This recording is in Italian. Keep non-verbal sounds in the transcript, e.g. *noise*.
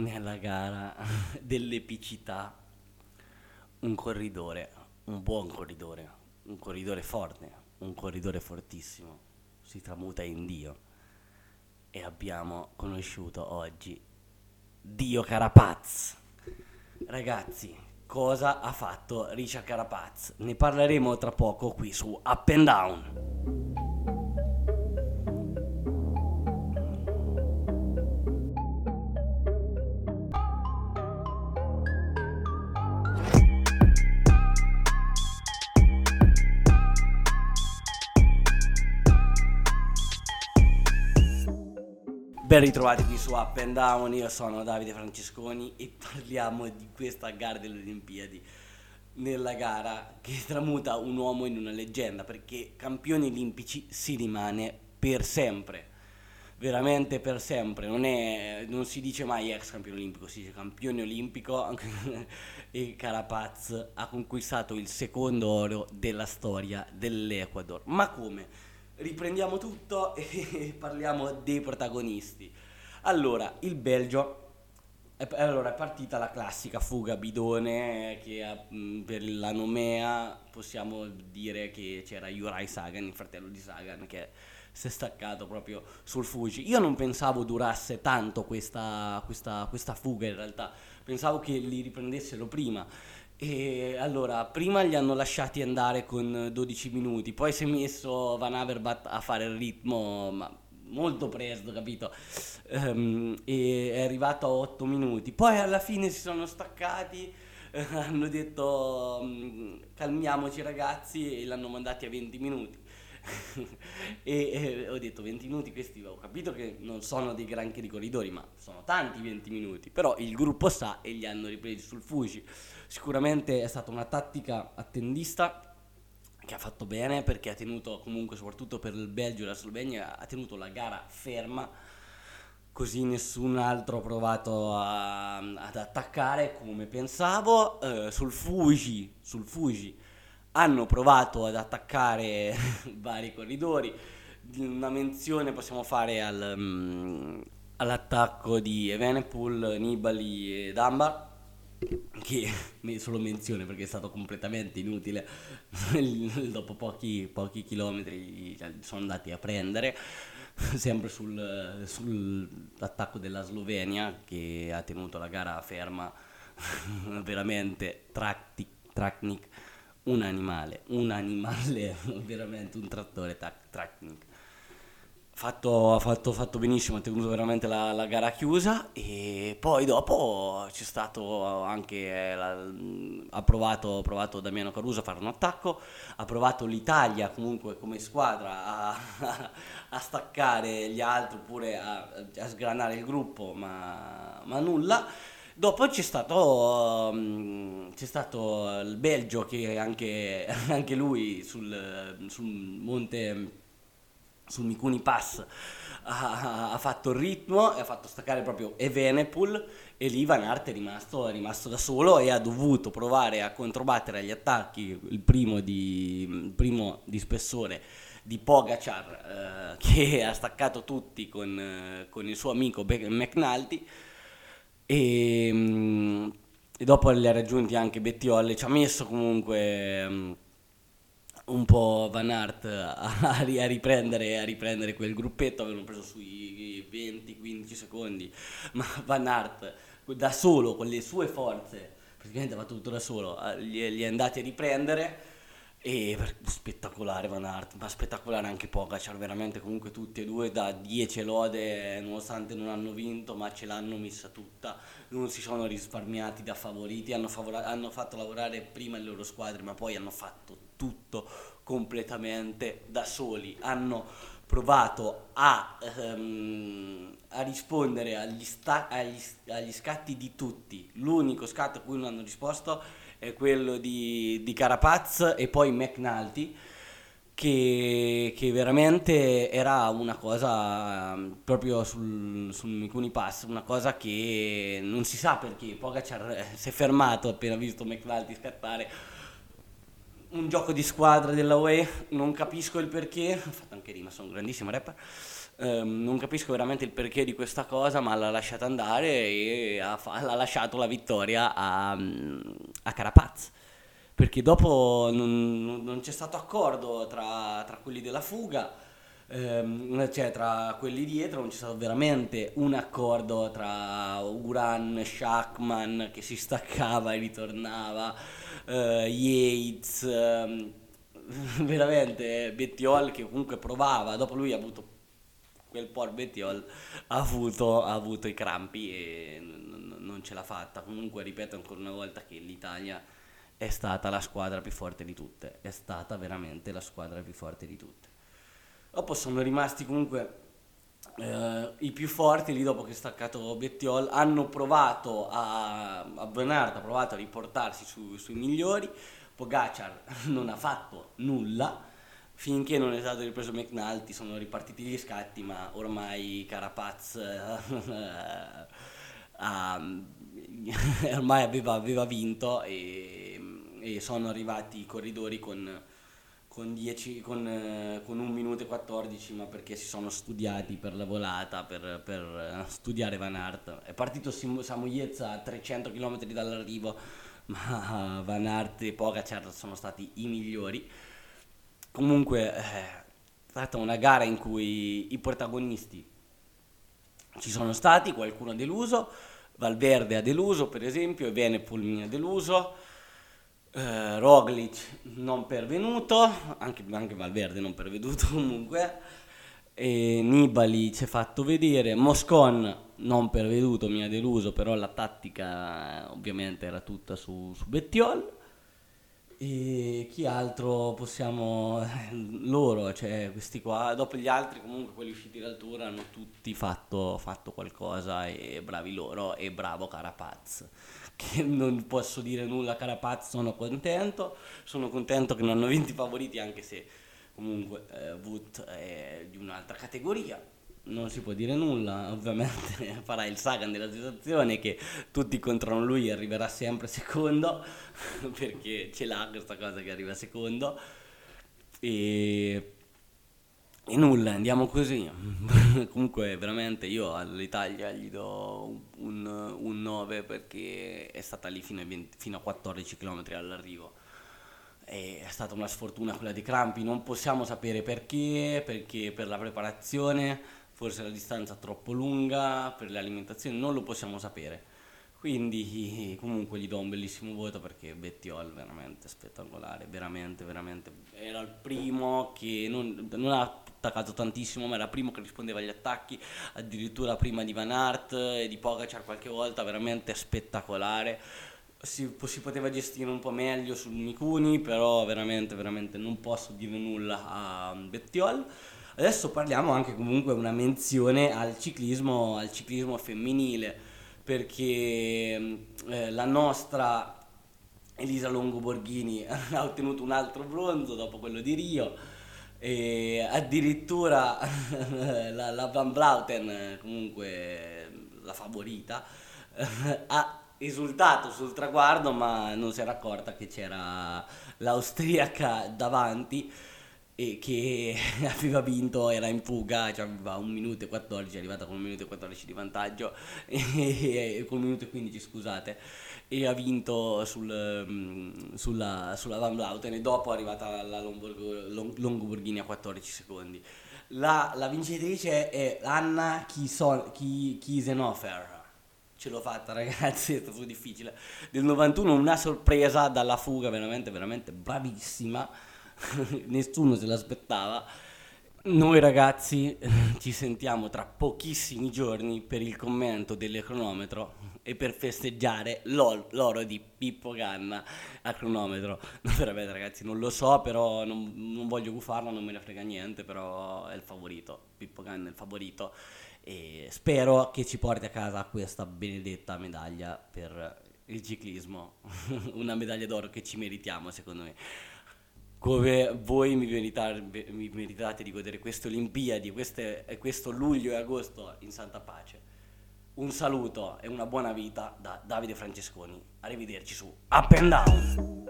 nella gara *laughs* dell'epicità un corridore, un buon corridore, un corridore forte, un corridore fortissimo, si tramuta in Dio e abbiamo conosciuto oggi Dio Carapaz. Ragazzi, cosa ha fatto Richard Carapaz? Ne parleremo tra poco qui su Up and Down. Ben ritrovati qui su Up and Down, io sono Davide Francesconi e parliamo di questa gara delle Olimpiadi. Nella gara che tramuta un uomo in una leggenda, perché campioni olimpici si rimane per sempre. Veramente per sempre, non, è, non si dice mai ex campione olimpico, si dice campione olimpico *laughs* e Carapaz ha conquistato il secondo oro della storia dell'Ecuador. Ma come? Riprendiamo tutto *laughs* e parliamo dei protagonisti. Allora, il Belgio allora è partita la classica fuga bidone che per la nomea possiamo dire che c'era Yurai Sagan, il fratello di Sagan, che si è staccato proprio sul Fuji. Io non pensavo durasse tanto questa, questa, questa fuga in realtà, pensavo che li riprendessero prima e allora, prima li hanno lasciati andare con 12 minuti, poi si è messo Van Averbat a fare il ritmo, ma molto presto, capito? Um, e è arrivato a 8 minuti. Poi alla fine si sono staccati, eh, *laughs* hanno detto um, calmiamoci ragazzi e l'hanno mandati a 20 minuti. *laughs* e, e, ho detto 20 minuti, questi ho capito che non sono dei granchi di corridori, ma sono tanti 20 minuti. Però il gruppo sa e li hanno ripresi sul Fuji. Sicuramente è stata una tattica attendista che ha fatto bene perché ha tenuto comunque soprattutto per il Belgio e la Slovenia ha tenuto la gara ferma così nessun altro ha provato a, ad attaccare come pensavo eh, sul Fuji sul Fuji hanno provato ad attaccare *laughs* vari corridori. Una menzione possiamo fare al, um, all'attacco di Evenepoel, Nibali e Dunbar che *laughs* solo menzione perché è stato completamente inutile *laughs* dopo pochi, pochi chilometri sono andati a prendere sempre sul, sull'attacco della Slovenia che ha tenuto la gara ferma veramente Traknik un animale un animale *laughs* veramente un trattore Traknik Fatto, fatto, fatto, benissimo, ha tenuto veramente la, la, gara chiusa e poi dopo c'è stato anche, la, ha provato, provato, Damiano Caruso a fare un attacco, ha provato l'Italia comunque come squadra a, *laughs* a staccare gli altri oppure a, a sgranare il gruppo, ma, ma nulla. Dopo c'è stato, c'è stato, il Belgio che anche, *laughs* anche lui sul, sul monte sul Mikuni Pass ha, ha, fatto il ritmo e ha fatto staccare proprio Evenepoel e lì Van Aert è rimasto, è rimasto, da solo e ha dovuto provare a controbattere agli attacchi il primo di, il primo di spessore di Pogacar eh, *laughs* che ha staccato tutti con, con il suo amico McNulty e, mm, e, dopo li ha raggiunti anche Bettiol ci ha messo comunque mm, un po' Van Aert a, a, riprendere, a riprendere quel gruppetto, avevano preso sui 20-15 secondi, ma Van Aert da solo, con le sue forze, praticamente va tutto da solo, li, li è andati a riprendere e spettacolare Van Aert, ma spettacolare anche Pogacar, veramente. Comunque tutti e due da 10 lode, nonostante non hanno vinto, ma ce l'hanno messa tutta, non si sono risparmiati da favoriti, hanno, favora- hanno fatto lavorare prima le loro squadre, ma poi hanno fatto tutto completamente da soli, hanno provato a, um, a rispondere agli, sta- agli, agli scatti di tutti, l'unico scatto a cui non hanno risposto è quello di, di Carapaz e poi McNulty che, che, veramente era una cosa proprio sul, sul Mikuni Pass, una cosa che non si sa perché Pogacar si è fermato appena visto McNulty scattare un gioco di squadra della UE, non capisco il perché, ho fatto anche rima, sono un grandissimo rapper, Um, non capisco veramente il perché di questa cosa, ma l'ha lasciata andare e ha, ha lasciato la vittoria a, a Carapaz. Perché dopo non, non c'è stato accordo tra, tra quelli della fuga, ehm, cioè tra quelli dietro, non c'è stato veramente un accordo tra Uran, Shackman che si staccava e ritornava, eh, Yates, ehm, *laughs* veramente Bettiol che comunque provava, dopo lui ha avuto quel por Bettiol ha avuto, ha avuto i crampi e non ce l'ha fatta. Comunque ripeto ancora una volta che l'Italia è stata la squadra più forte di tutte, è stata veramente la squadra più forte di tutte. Dopo sono rimasti comunque eh, i più forti lì dopo che è staccato Bettiol, hanno provato a, a Bernard ha provato a riportarsi su, sui migliori, Pogacar *laughs* non ha fatto nulla finché non è stato ripreso McNulty sono ripartiti gli scatti ma ormai Carapaz *laughs* eh, *laughs* ormai aveva, aveva vinto e, e, sono arrivati i corridori con, con, 10, con, eh, con 1 minuto e 14 ma perché si sono studiati per la volata per, per studiare Van Aert. È partito Samu Iezza a 300 km dall'arrivo *laughs* ma Van Aert e Pogacar sono stati i migliori. Comunque eh, è stata una gara in cui i protagonisti ci sono stati, qualcuno ha deluso, Valverde ha deluso per esempio, e Venepul mi ha deluso, eh, Roglic non pervenuto, anche, anche Valverde non pervenuto *laughs* comunque, e Nibali ci ha fatto vedere, Moscon non pervenuto mi ha deluso, però la tattica ovviamente era tutta su, su Bettiol. E chi altro possiamo... *laughs* loro, cioè questi qua, dopo gli altri comunque quelli usciti dal tour hanno tutti fatto, fatto qualcosa e bravi loro e bravo Carapaz. *laughs* Che non posso dire nulla Carapaz, sono contento, sono contento che non hanno vinto i favoriti anche se comunque eh, Wood è di un'altra categoria non si può dire nulla, *laughs* ovviamente farà il Sagan della situazione che tutti contro lui e arriverà sempre secondo, *laughs* perché ce l'ha questa cosa che arriva secondo. E, e nulla, andiamo così. *laughs* Comunque veramente io all'Italia gli do un, un 9 perché è stata lì fino, 20, fino a 14 km all'arrivo è stata una sfortuna quella di Crampi, non possiamo sapere perché, perché per la preparazione, forse la distanza troppo lunga per l'alimentazione, non lo possiamo sapere. Quindi comunque gli do un bellissimo voto perché Bettiol veramente spettacolare, veramente, veramente. Era il primo che non, non, ha attaccato tantissimo, ma era il primo che rispondeva agli attacchi, addirittura prima di Van Aert e di Pogacar qualche volta, veramente spettacolare. Si, si, poteva gestire un po' meglio sul Mikuni, però veramente, veramente non posso dire nulla a Bettiol. Adesso parliamo anche comunque una menzione al ciclismo, al ciclismo femminile, perché eh, la nostra Elisa Longo Borghini *laughs* ha ottenuto un altro bronzo dopo quello di Rio e addirittura *laughs* la, la Van Blauten, comunque la favorita, *laughs* ha esultato sul traguardo ma non si era accorta che c'era l'austriaca davanti e che *laughs* aveva vinto, era in fuga, cioè aveva un minuto e 14, è arrivata con un minuto e 14 di vantaggio, *laughs* e, con un minuto e 15 scusate, e ha vinto sul, mm, sulla, sulla Van Blauten e dopo è arrivata la Longoborghini a 14 secondi. La, la vincitrice è Anna Kiesenhofer ce l'ho fatta *laughs* ragazzi, è stato difficile. Del 91 una sorpresa dalla fuga veramente, veramente bravissima *laughs* nessuno se l'aspettava. Noi ragazzi *laughs* ci sentiamo tra pochissimi giorni per il commento del cronometro e per festeggiare l'oro di Pippo Ganna a cronometro. *laughs* No, veramente ragazzi, non lo so, però non, non voglio gufarla, non me ne frega niente, però è il favorito. Pippo Ganna è il favorito e spero che ci porti a casa questa benedetta medaglia per il ciclismo. Una medaglia d'oro che ci meritiamo secondo me come voi mi meritate, mi meritate di godere queste Olimpiadi, queste, questo luglio e agosto in santa pace. Un saluto e una buona vita da Davide Francesconi. Arrivederci su Up and Down.